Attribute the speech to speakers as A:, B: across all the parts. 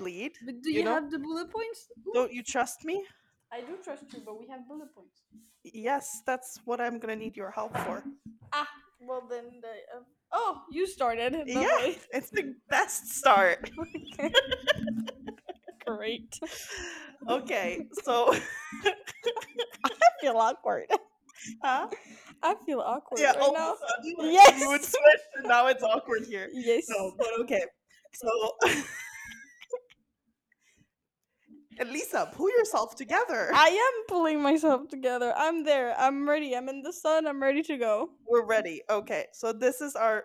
A: lead.
B: But do
A: You
B: you,
A: know?
B: have the bullet points?
A: Don't you trust me?
B: I do trust you, but we have bullet points.
A: Yes, that's what I'm gonna need your help for.
B: Ah, well then. The, uh, oh, you started.
A: Yeah,
B: Lovely.
A: it's the best start.
B: Great.
A: Okay, so
B: I feel awkward.
A: huh?
B: I feel awkward
A: yeah,
B: right
A: all
B: now.
A: of a sudden, like,
B: Yes.
A: mood switch, and now it's awkward here.
B: Yes.
A: No, but okay. So, Elisa, pull yourself together.
B: I am pulling myself together. I'm there. I'm ready. I'm in the sun. I'm ready to go.
A: We're ready. Okay, so this is our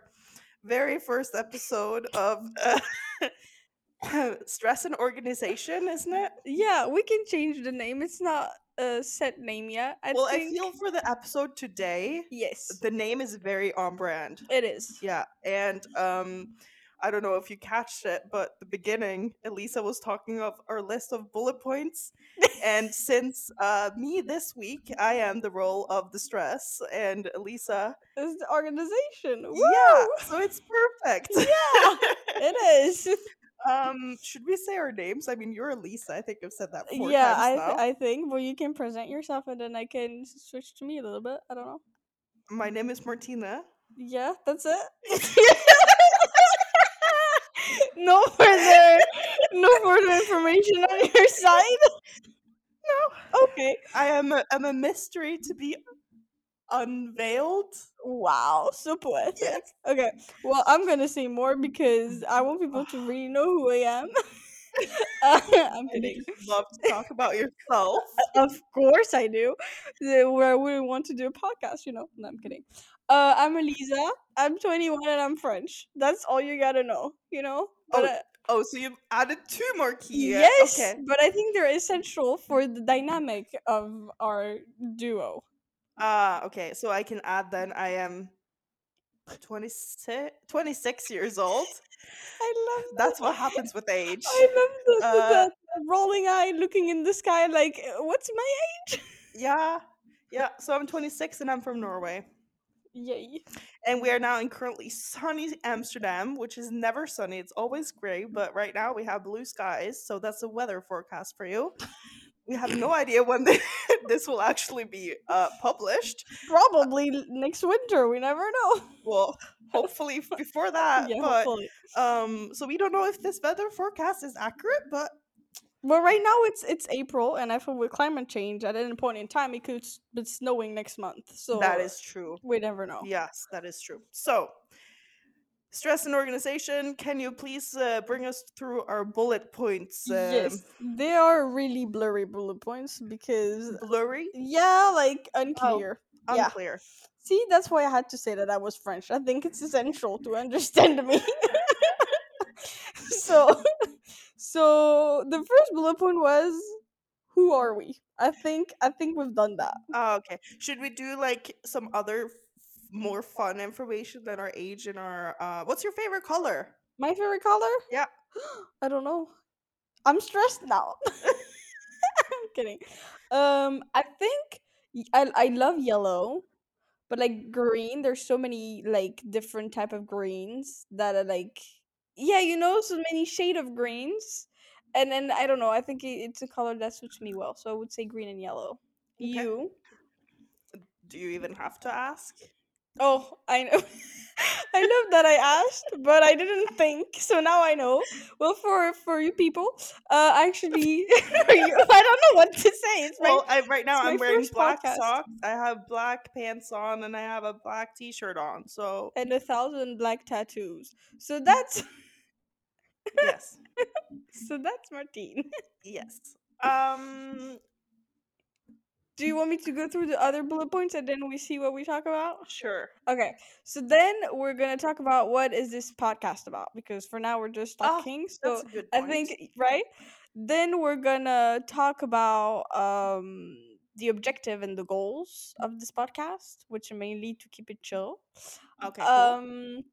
A: very first episode of uh, stress and organization, isn't it?
B: Yeah, we can change the name. It's not a set name yet. I
A: well,
B: think.
A: I feel for the episode today,
B: yes,
A: the name is very on brand.
B: it is.
A: Yeah, and um, I don't know if you catched it, but the beginning, Elisa was talking of our list of bullet points, and since uh, me this week, I am the role of the stress, and Elisa,
B: is the organization. Woo!
A: yeah, so it's perfect.
B: Yeah, it is.
A: um, should we say our names? I mean, you're Elisa. I think I've said that four
B: yeah, I th- I think. Well, you can present yourself, and then I can switch to me a little bit. I don't know.
A: My name is Martina.
B: Yeah, that's it. No further, no further information on your side. No. Okay.
A: I am a, am a mystery to be unveiled.
B: Wow, so poetic.
A: Yes.
B: Okay, well, I'm gonna say more because I want people to really know who I am. uh, I'm kidding.
A: love to talk about yourself.
B: Of course I do. Where I wouldn't want to do a podcast, you know. No, I'm kidding. Uh, I'm Elisa. I'm 21 and I'm French. That's all you gotta know, you know. But,
A: Oh,
B: uh,
A: Oh, so you've added two more keys.
B: yes,
A: Okay.
B: but I think they're essential for the dynamic of our duo.
A: Ah, okay. So I can add then I am 26, 26 years old.
B: I love that.
A: That's what happens with age.
B: I love the,
A: Uh,
B: the, rolling eye looking in the sky like, "Uh, what's my age?
A: Yeah. Yeah. So I'm 26 and I'm from Norway.
B: Yay.
A: And we are now in currently sunny Amsterdam, which is never sunny. It's always gray, but right now we have blue skies. So that's a weather forecast for you. We have no idea when the, this will actually be uh, published.
B: Probably l- next winter. We never know.
A: Well, hopefully before that.
B: yeah,
A: but
B: hopefully.
A: um, so we don't know if this weather forecast is accurate, but
B: Well, right now it's it's April, and I feel with climate change, at any point in time, it could s- be snowing next month. So
A: that is true.
B: we never know.
A: Yes, that is true. So, stress and organization. Can you please uh, bring us through our bullet points? Um,
B: yes, they are really blurry bullet points because
A: blurry,
B: yeah, like unclear. Yeah.
A: unclear.
B: See, that's why I had to say that I was French. I think it's essential to understand me. so, so the first bullet point was, "Who are we?" I think I think we've done that.
A: Oh, okay. Should we do like some other f- more fun information than our age and our uh what's your favorite color?
B: My favorite color?
A: Yeah.
B: I don't know. I'm stressed now. I'm kidding. Um, I think I I love yellow, but like green, there's so many like different type of greens that are like yeah, you know, so many shade of greens. And then I don't know, I think it's a color that suits me well. So I would say green and yellow.
A: Okay.
B: You?
A: Do you even have to ask?
B: Oh, I know. I love that I asked, but I didn't think. So now I know. Well, for for you people, uh, actually, I don't know what to say. It's my
A: Well, I, right now I'm wearing black
B: podcast.
A: socks. I have black pants on, and I have a black T-shirt on. So
B: and a thousand black tattoos. So that's
A: yes,
B: so that's Martine.
A: yes. Um,
B: Do you want me to go through the other bullet points and then we see what we talk about?
A: sure.
B: Okay, so then we're gonna talk about what is this podcast about because for now we're just
A: Ah,
B: talking. so
A: That's a good
B: I think right. Then we're gonna talk about um the objective and the goals of this podcast, which are mainly to keep it chill.
A: Okay. Cool.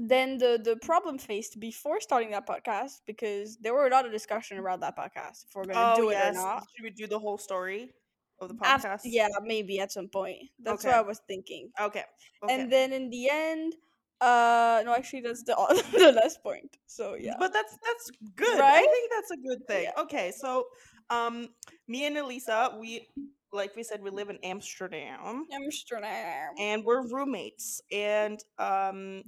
B: Then the the problem faced before starting that podcast because there were a lot of discussion around that podcast if we're gonna
A: oh
B: do it
A: yes.
B: or not.
A: Should we do the whole story of the podcast?
B: yeah, maybe at some point. That's what I was thinking.
A: Okay. Okay.
B: And then in the end, Uh, no, actually, that's the the last point. So yeah,
A: But that's that's good. I think that's a good thing.
B: Yeah.
A: Okay, so um me and Elisa, we like we said we live in Amsterdam
B: Amsterdam.
A: and we're roommates and um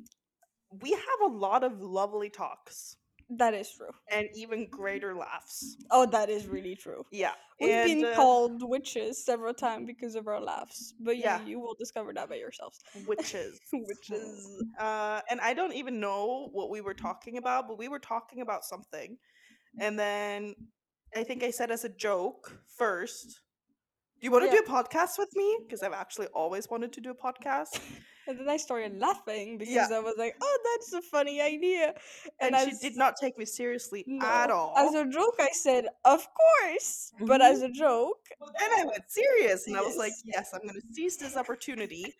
A: we have a lot of lovely talks
B: That is true.
A: and even greater laughs.
B: Oh, that is really true.
A: Yeah.
B: We've
A: and,
B: been
A: uh,
B: called witches several times because of our laughs, but
A: Yeah.
B: you, you will discover that by yourselves.
A: witches.
B: Witches.
A: Uh, and I don't even know what we were talking about, but we were talking about something. And then I think I said as a joke first, Do you want to
B: Yeah.
A: do a podcast with me? Because I've actually always wanted to do a podcast.
B: And then I started laughing because
A: Yeah.
B: I was like, "Oh, that's a funny idea,"
A: And,
B: I
A: she did not take me seriously at all.
B: As a joke, I said, "Of course," but as a joke,
A: But then I went serious and I was like,
B: Yes.
A: yes, I'm going to seize this opportunity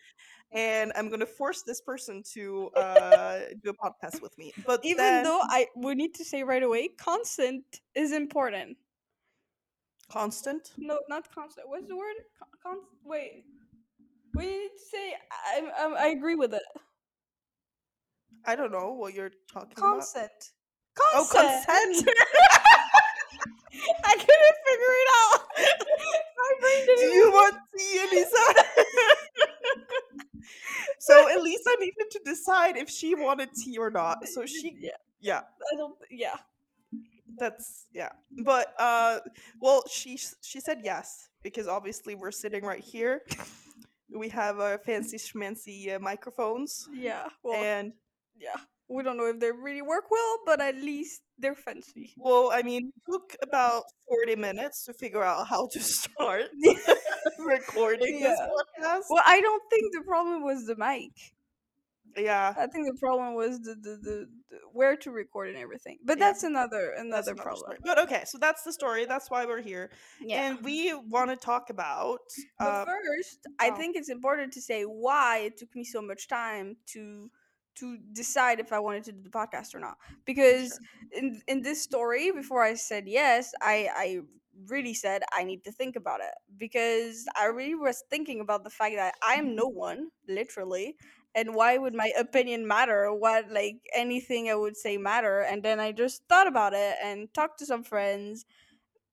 A: and I'm going to force this person to uh, do a podcast with me. But
B: even
A: then,
B: though I we need to say right away, constant is important.
A: constant,
B: No, not constant. What's the word? Con- con- wait, we say I, I I agree with it.
A: I don't know what you're talking about.
B: Consent.
A: Oh, consent.
B: I couldn't figure it out. My brain
A: Do
B: didn't
A: you
B: work.
A: want tea, Elisa? so Elisa needed to decide if she wanted tea or not. So she,
B: Yeah,
A: yeah,
B: I don't. Yeah.
A: that's yeah. But uh, well, she she said yes because obviously we're sitting right here. We have our fancy schmancy uh, microphones,
B: Yeah. Well,
A: and
B: yeah. We don't know if they really work well, but at least they're fancy.
A: well, I mean, it took about forty minutes to figure out how to start recording this podcast.
B: Well, I don't think the problem was the mic.
A: Yeah,
B: I think the problem was the, the, the, the where to record and everything. But
A: Yeah.
B: that's another
A: that's
B: another
A: another
B: problem.
A: But okay, so that's the story. That's why we're here.
B: Yeah.
A: And we want to talk about.
B: But
A: Uh,
B: first, I
A: oh.
B: think it's important to say why it took me so much time to to decide if I wanted to do the podcast or not. Because in in this story, before I said yes, I I really said I need to think about it because I really was thinking about the fact that I am no one, literally, and why would my opinion matter? What like anything I would say matter? And then I just thought about it and talked to some friends,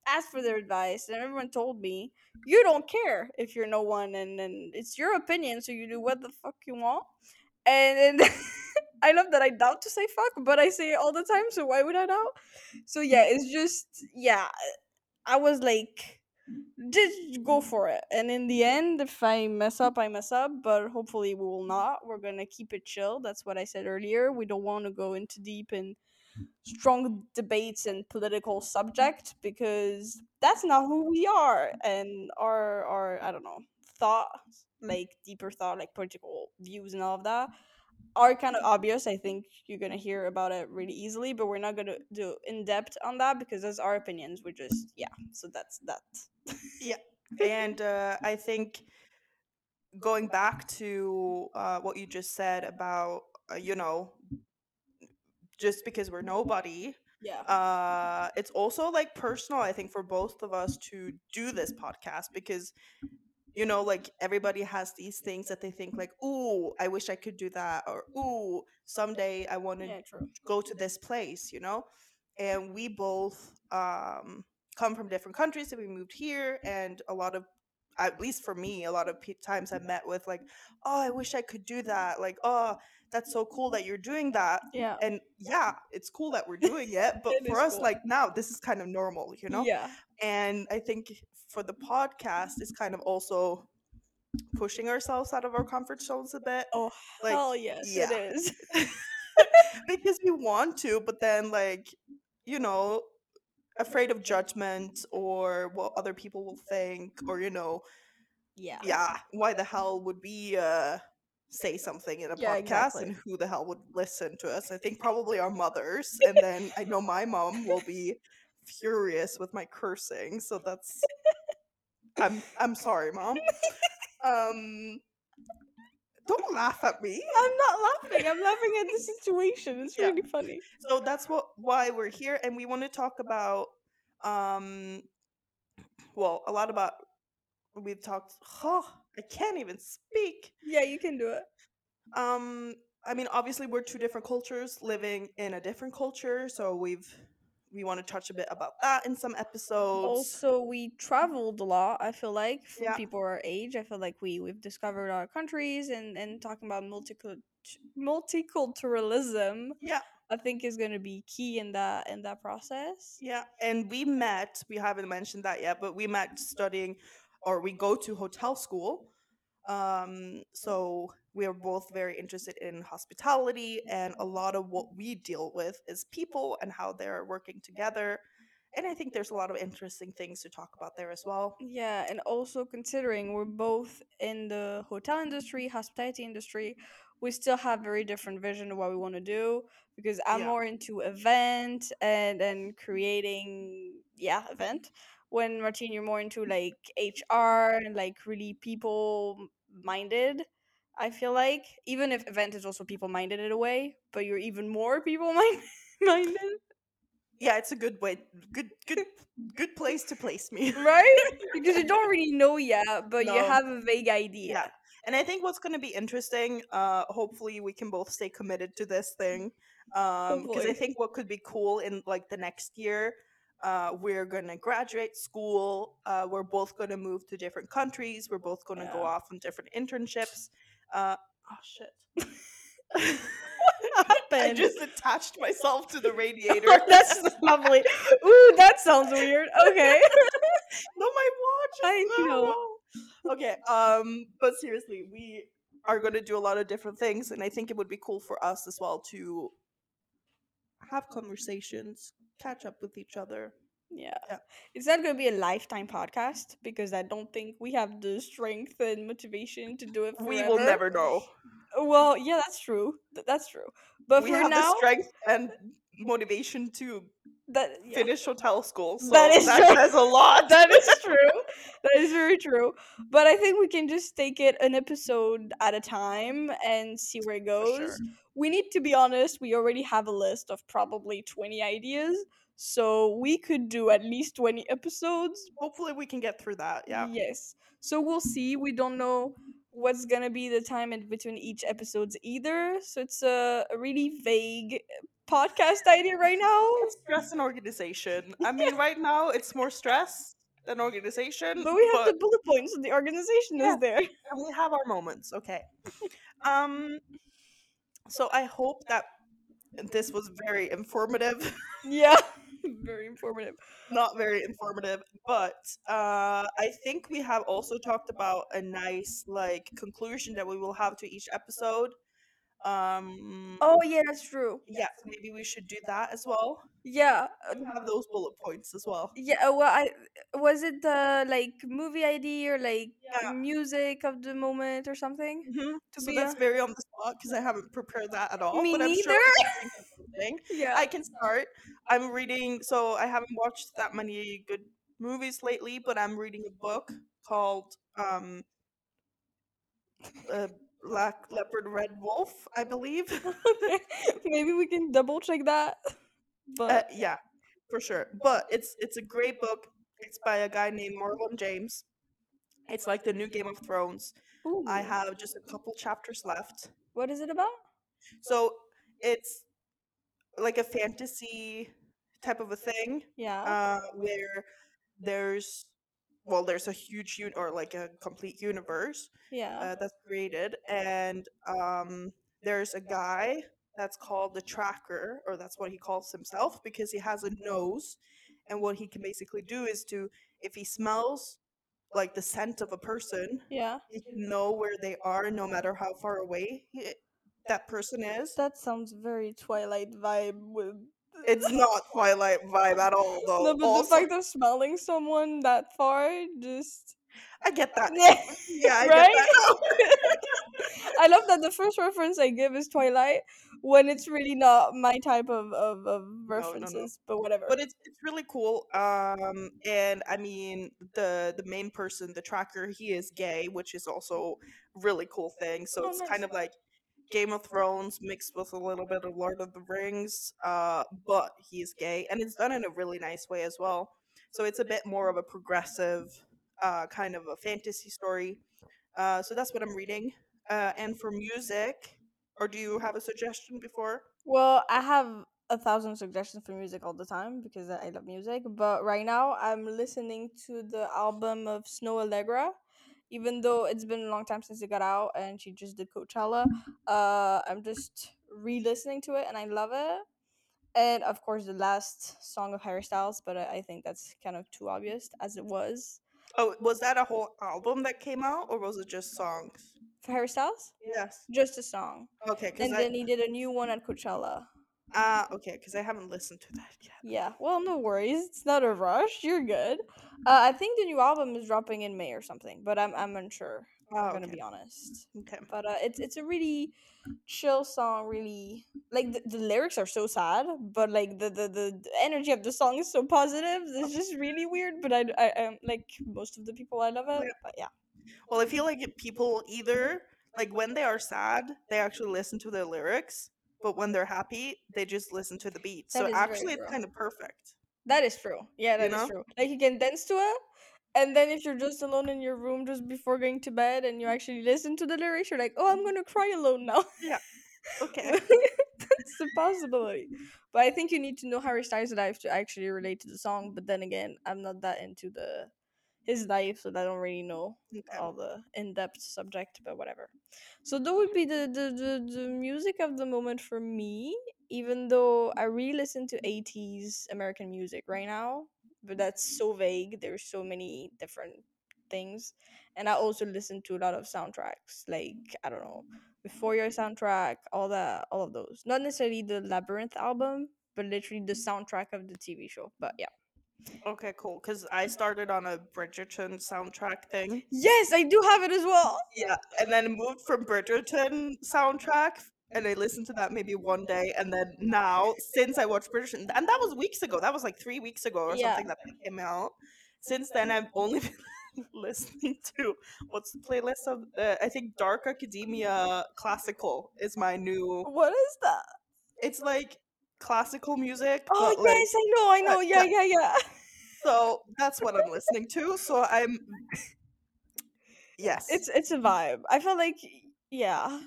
B: asked for their advice, and everyone told me you don't care if you're no one and then it's your opinion so you do what the fuck you want and, and i love that i doubt to say fuck but i say it all the time so why would i doubt so yeah it's just yeah i was like just go mm-hmm. for it and in the end if i mess up i mess up but hopefully we will not. We're gonna keep it chill that's what i said earlier. We don't want to go into deep and strong debates and political subject because that's not who we are and our our i don't know thoughts like deeper thought like political views and all of that are kind of obvious i think you're gonna hear about it really easily but we're not gonna do in depth on that because that's our opinions we're just yeah so that's that.
A: Yeah, and uh, I think going back to uh, what you just said about, uh, you know, just because we're nobody,
B: yeah.
A: uh, it's also like personal, I think, for both of us to do this podcast because, you know, like everybody has these things that they think, like, ooh, I wish I could do that, or ooh, someday I want to
B: yeah
A: go to this place, you know? And we both um, come from different countries and we moved here. And a lot of, at least for me, a lot of times I met with, like, oh, I wish I could do that. Like, oh, that's so cool that you're doing that.
B: yeah
A: And yeah, it's cool that we're doing it. But
B: It
A: for us,
B: cool.
A: like now, this is kind of normal, you know?
B: yeah
A: And I think for the podcast, it's kind of also pushing ourselves out of our comfort zones a bit.
B: oh
A: Like,
B: hell yes
A: yeah.
B: it is
A: because we want to, but then like, you know, afraid of judgment or what other people will think, or you know,
B: yeah
A: yeah, why the hell would we uh say something in a
B: Yeah,
A: podcast
B: exactly.
A: and who the hell would listen to us? I think probably our mothers, and then I know my mom will be furious with my cursing, so that's I'm I'm sorry, mom. Um don't laugh at me.
B: I'm not laughing. I'm laughing at the situation. It's
A: Yeah.
B: really funny.
A: so that's what why we're here and we want to talk about um well a lot about we've talked oh i can't even speak
B: Yeah, you can do it.
A: um I mean, obviously, we're two different cultures living in a different culture, so we've we want to touch a bit about that in some episodes.
B: Also, we traveled a lot. I feel like for
A: Yeah.
B: people our age, I feel like we we've discovered our countries and and talking about multicult multiculturalism.
A: Yeah.
B: I think is going to be key in that in that process.
A: Yeah, and we met, we haven't mentioned that yet, but we met studying or we go to hotel school. Um, so we are both very interested in hospitality, and a lot of what we deal with is people and how they're working together. And I think there's a lot of interesting things to talk about there as well.
B: Yeah, and also considering we're both in the hotel industry, hospitality industry, we still have very different vision of what we want to do because I'm
A: Yeah.
B: more into event and and creating yeah, event. When Martine you're more into like HR and like really people minded. I feel like even if event is also people minded in a way, but you're even more people minded.
A: Yeah, it's a good way, good, good, good place to place me.
B: right? Because you don't really know yet, but you have a vague idea.
A: Yeah. And I think what's going to be interesting, uh, hopefully we can both stay committed to this thing. Um, because I think what could be cool in like the next year, uh, we're going to graduate school. Uh, we're both going to move to different countries. We're both going to go off on different internships. Uh, oh shit.
B: What
A: I just attached myself to the radiator.
B: Oh, that's lovely. Ooh, that sounds weird. Okay.
A: no, my watch.
B: I know.
A: no. Okay. Um, but seriously, we are going to do a lot of different things, and I think it would be cool for us as well to have mm-hmm. conversations, catch up with each other.
B: Yeah.
A: Yeah.
B: It's not going to be a lifetime podcast because I don't think we have the strength and motivation to do it forever.
A: We will never know.
B: Well, yeah, that's true. Th- That's true. But
A: we
B: for
A: have
B: now,
A: the strength and motivation to
B: that yeah.
A: finish hotel school. So
B: That is
A: that
B: true.
A: says a lot.
B: that is true. That is very true. But I think we can just take it an episode at a time and see where it goes.
A: sure.
B: We need to be honest, we already have a list of probably 20 ideas. So we could do at least 20 episodes.
A: Hopefully, we can get through that. Yeah.
B: Yes. So we'll see. We don't know what's gonna be the time in between each episodes either. So it's a, a really vague podcast idea right now.
A: It's stress and organization. I mean, right now it's more stress than organization.
B: But we have the bullet points, so the organization
A: Yeah.
B: is there.
A: and we have our moments okay um so i hope that this was very informative
B: Yeah. Very informative.
A: not very informative but uh i think we have also talked about a nice like conclusion that we will have to each episode um
B: Oh yeah, that's true.
A: yeah so maybe we should do that as well
B: Yeah. uh,
A: have those bullet points as well
B: Yeah, uh, well, I was it the like movie ID or like
A: Yeah.
B: music of the moment or something?
A: Mhm.
B: To
A: so
B: be
A: that's
B: a-
A: very on the spot because i haven't prepared that at all
B: Me
A: but i'm sure
B: neither.
A: we can think of something.
B: Yeah.
A: I can start. I'm reading, so I haven't watched that many good movies lately, but I'm reading a book called um, uh, Black Leopard Red Wolf, I believe.
B: Maybe we can double check that. But
A: uh, yeah, for sure. But it's it's a great book. It's by a guy named Marlon James. It's like the new Game of Thrones. I have just a couple chapters left.
B: what is it about?
A: So it's like a fantasy type of a thing.
B: Yeah.
A: uh, where there's well there's a huge un- or like a complete universe
B: yeah.
A: uh, that's created and um, there's a guy that's called the tracker or that's what he calls himself because he has a nose and what he can basically do is to if he smells like the scent of a person
B: yeah.
A: he can know where they are no matter how far away he, that person is
B: That sounds very Twilight vibe with
A: it's not twilight vibe at all though
B: No, but
A: Also-
B: the fact of smelling someone that far just
A: i get that
B: Yeah.
A: i
B: Right?
A: get that
B: I love that the first reference I give is Twilight when it's really not my type of, of, of
A: no.
B: references, but whatever.
A: but it's it's really cool. Um, and I mean the the main person, the tracker, he is gay, which is also really cool thing. So
B: Oh,
A: it's
B: nice.
A: kind of like Game of Thrones mixed with a little bit of Lord of the Rings. Uh, but he's gay, and it's done in a really nice way as well. So it's a bit more of a progressive, uh, kind of a fantasy story. Uh, so that's what I'm reading. Uh, and for music, or do you have a suggestion before?
B: Well, I have a thousand suggestions for music all the time because I I love music. But right now, I'm listening to the album of Snoh Aalegra. Even though it's been a long time since it got out and she just did Coachella, uh, I'm just re-listening to it and I love it. And of course, the last song of Harry Styles, but I, I think that's kind of too obvious as it was
A: Oh, was that a whole album that came out, or was it just songs?
B: for Harry Styles.
A: Yes.
B: Just a song,
A: Okay,
B: and
A: I
B: then he did a new one at Coachella.
A: Ah okay, because I haven't listened to that yet.
B: Yeah, well, no worries. It's not a rush. You're good. Uh, I think the new album is dropping in May or something, but I'm I'm unsure.
A: Oh,
B: I'm gonna
A: okay.
B: be honest.
A: Okay.
B: But uh, it's it's a really chill song. Really, like the, the lyrics are so sad, but like the, the the energy of the song is so positive. It's just really weird. But I I um, like most of the people I love it.
A: Yeah.
B: But yeah,
A: Well, I feel like people either like when they are sad, they actually listen to the lyrics, but when they're happy, they just listen to the beat.
B: That
A: so actually, it's kind of perfect.
B: that is true. Yeah, that is
A: know?
B: true. Like you can dance to it. And then if you're just alone in your room just before going to bed and you actually listen to the lyrics, you're like, "Oh, I'm gonna cry alone now." Yeah.
A: Okay.
B: That's a possibility. But I think you need to know Harry Styles' life to actually relate to the song. But then again, I'm not that into the his life, so I don't really know
A: Okay.
B: all the in-depth subject. But whatever. So that would be the the, the, the music of the moment for me. Even though I really listen to 80s American music right now, but that's so vague. There's so many different things, and I also listen to a lot of soundtracks. Like I don't know Euphoria soundtrack, all that, all of those. Not necessarily the Labrinth album, but literally the soundtrack of the TV show. But yeah.
A: Okay, cool. Because I started on a Bridgerton soundtrack thing.
B: Yes, I do have it as well.
A: Yeah, and then moved from Bridgerton soundtrack, and I listened to that maybe one day, and then now since I watched Bridgerton, and that was weeks ago. That was like three weeks ago or
B: Yeah.
A: something that came out. Since then, I've only been listening to what's the playlist of? Uh, I think Dark Academia Classical is my new.
B: What is that?
A: It's like classical music.
B: Oh
A: but like,
B: yes, I know, I know. Yeah, yeah, yeah.
A: so that's what I'm listening to. So I'm. yes.
B: It's it's a vibe. I feel like yeah,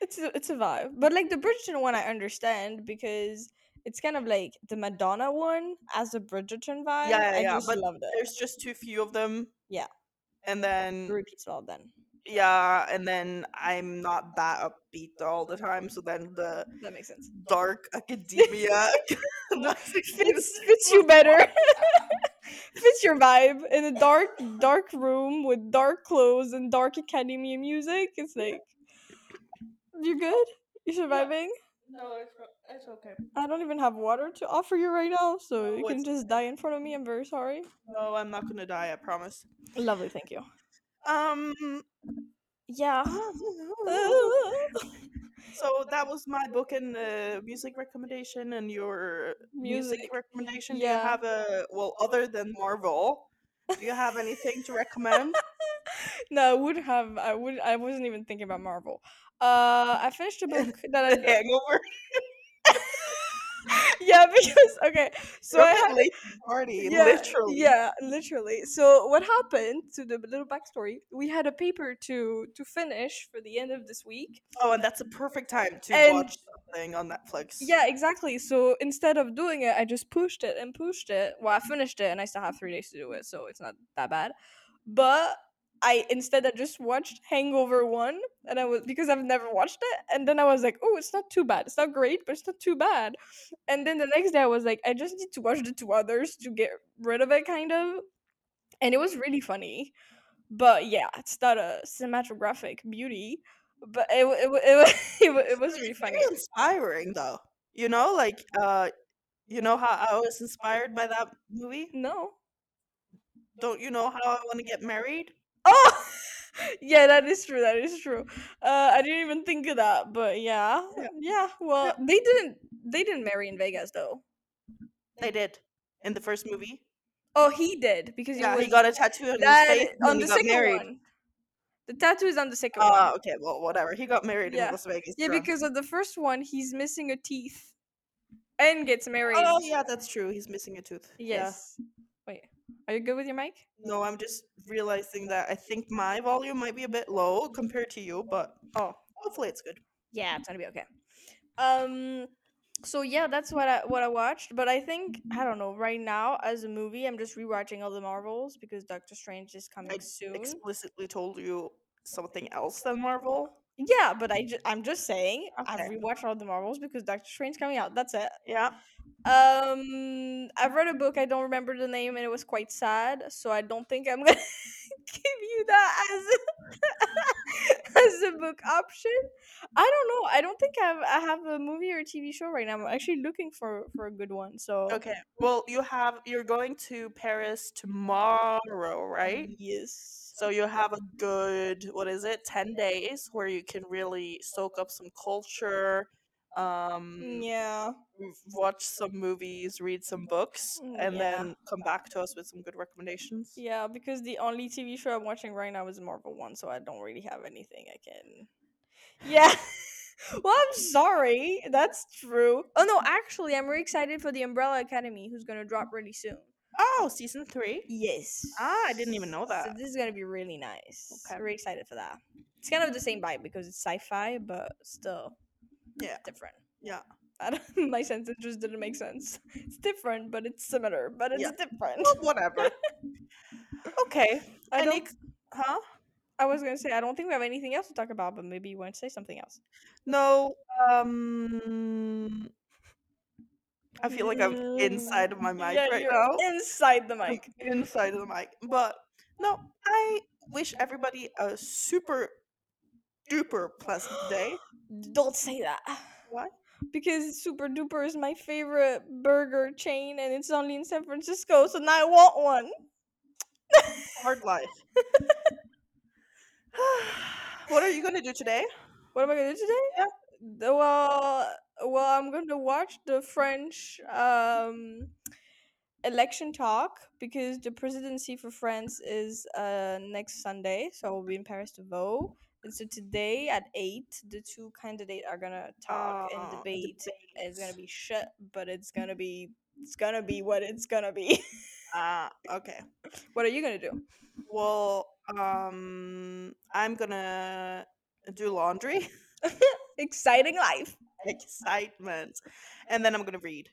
B: it's a, it's a vibe. But like the Bridgerton one, I understand because it's kind of like the Madonna one as a Bridgerton vibe.
A: Yeah, yeah,
B: I
A: yeah, but there's just too few of them.
B: Yeah.
A: And then
B: It repeats well then.
A: Yeah, and then I'm not that upbeat all the time. So then the
B: That makes sense.
A: dark academia
B: Fits fits you better. fits your vibe in a dark dark room with dark clothes and dark academia music. It's like you good? You surviving?
A: No, it's, it's okay.
B: I don't even have water to offer you right now, so you can
A: it's
B: just die in front of me. I'm very sorry.
A: No, I'm not gonna die. I promise.
B: Lovely, thank you.
A: Um.
B: Yeah.
A: So that was my book and uh, music recommendation, and your music,
B: Music.
A: recommendation. Do you have a well, other than Marvel? Do you have anything to recommend?
B: no, I would have. I would. I wasn't even thinking about Marvel. Uh, I finished a book that I.
A: Hangover.
B: yeah, because okay, so I had.
A: late party,
B: yeah,
A: literally.
B: Yeah, literally. So what happened to the little backstory? We had a paper to to finish for the end of this week.
A: Oh, and that's a perfect time to
B: And-
A: watch something on Netflix.
B: Yeah, exactly. So instead of doing it, I just pushed it and pushed it. Well, I finished it, and I still have three days to do it, so it's not that bad. But I instead I just watched Hangover one, and I was because I've never watched it, and then I was like, oh, it's not too bad. It's not great, but it's not too bad. And then the next day I was like, I just need to watch the two others to get rid of it, kind of. And it was really funny, but yeah, it's not a cinematographic beauty, but it it it, wa- it, it was really funny.
A: very inspiring, though. You know, like uh, you know how I was inspired by that movie.
B: No.
A: Don't you know how I want to get married?
B: Oh, yeah, that is true. That is true. Uh, I didn't even think of that, but yeah,
A: Yeah.
B: yeah. Well, they didn't. They didn't marry in Vegas though.
A: They did in the first movie.
B: Oh, he did because he
A: Yeah,
B: was
A: he got a tattoo on his
B: that
A: face and
B: on
A: then
B: the
A: got
B: second
A: married.
B: one. The tattoo is on the second
A: Oh,
B: one.
A: okay. Well, whatever. He got married
B: Yeah.
A: in Las Vegas.
B: Yeah, because of the first one, he's missing a teeth, and gets married.
A: Oh, yeah, that's true. He's missing a tooth. Yeah.
B: Yes. Wait, are you good with your mic?
A: No, I'm just realizing that I think my volume might be a bit low compared to you, but
B: Oh,
A: hopefully it's good.
B: Yeah, it's gonna be okay. Um, so yeah, that's what I what I watched. But I think I don't know. Right now, as a movie, I'm just rewatching all the Marvels because Doctor Strange is coming
A: I
B: soon.
A: explicitly told you something else than Marvel.
B: yeah, but I ju- I'm just saying I've rewatched all the Marvels because Doctor Strange's coming out. That's it.
A: Yeah.
B: Um, I've read a book. I don't remember the name, and it was quite sad. So I don't think I'm gonna give you that as a, as a book option. I don't know. I don't think I have I have a movie or a TV show right now. I'm actually looking for for a good one. So
A: Okay. Well, you have you're going to Paris tomorrow, right?
B: yes.
A: So you have a good what is it? 10 days where you can really soak up some culture, um
B: Yeah.
A: w- watch some movies, read some books,
B: Mm,
A: and
B: yeah.
A: then come back to us with some good recommendations.
B: Yeah, because the only TV show I'm watching right now is Marvel one, so I don't really have anything I can. Yeah. well, I'm sorry. That's true. Oh no, actually, I'm really excited for the Umbrella Academy, who's gonna drop really soon.
A: Oh, season 3?
B: Yes.
A: Ah, I didn't even know
B: So
A: that.
B: this is gonna be really nice.
A: Okay.
B: Really excited for that. It's kind of the same vibe because it's sci-fi, but still
A: Yeah.
B: different.
A: Yeah.
B: I don't, my sentence just didn't make sense. It's different, but it's similar, but it's
A: Yeah.
B: different.
A: Well, whatever. okay.
B: I
A: Any
B: don't.
A: huh?
B: I was gonna say I don't think we have anything else to talk about, but maybe you want to say something else.
A: No. Um I feel like I'm inside of my mic
B: Yeah,
A: right
B: you're
A: now.
B: Inside the mic.
A: inside of the mic. But no, I wish everybody a super duper pleasant day.
B: Don't say that.
A: Why?
B: Because Super Duper is my favorite burger chain, and it's only in San Francisco, so now I want one.
A: Hard life. what are you gonna do today?
B: What am I gonna do today?
A: Yeah.
B: Well, well, I'm gonna watch the French um election talk because the presidency for France is uh next Sunday, so I'll be in Paris to vote. And so today at eight, the two candidates are gonna talk and
A: Oh,
B: debate. It's gonna be shit, but it's gonna be it's gonna be what it's gonna be.
A: Ah, okay.
B: what are you gonna do?
A: Well, um, I'm gonna do laundry.
B: Exciting life.
A: Excitement, and then I'm gonna read.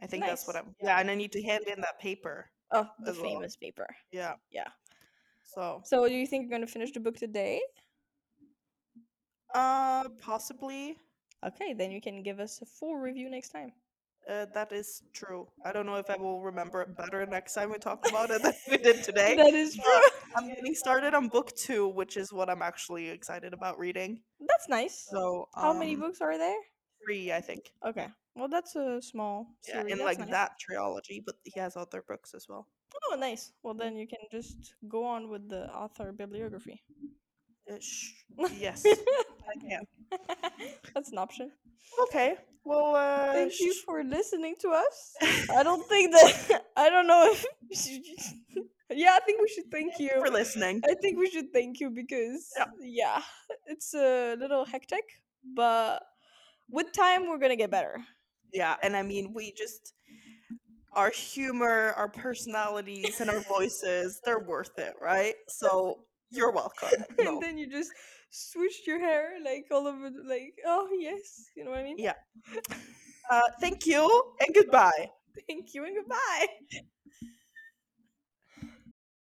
A: I think that's what I'm. Yeah, and I need to hand in that paper.
B: Oh, the
A: As well.
B: famous paper.
A: Yeah.
B: Yeah.
A: So,
B: So, do you think you're gonna finish the book today?
A: Uh, possibly.
B: Okay, then you can give us a full review next time.
A: Uh, that is true. I don't know if I will remember it better next time we talk about it than we did today.
B: That is true.
A: but I'm getting started on book two, which is what I'm actually excited about reading.
B: That's nice.
A: So,
B: How many
A: um,
B: books are there?
A: Three, I think.
B: Okay. Well, that's a small
A: Yeah, in like
B: nice.
A: that trilogy, but he has other books as well.
B: Oh, nice. Well, then you can just go on with the author bibliography.
A: Uh, sh- yes, I can.
B: that's an option.
A: Okay. Well, uh,
B: Thank you for listening to us. I don't think that. I don't know if. yeah, I think we should thank you.
A: for listening.
B: I think we should thank you because
A: Yeah.
B: yeah, it's a little hectic, but with time we're gonna get better.
A: Yeah, and I mean, we just our humor, our personalities, and our voices, they're worth it, right? So you're welcome. No.
B: and then you just switched your hair like all over, the- like oh yes, you know what I mean?
A: Yeah. Uh, thank you and goodbye.
B: Thank you and goodbye.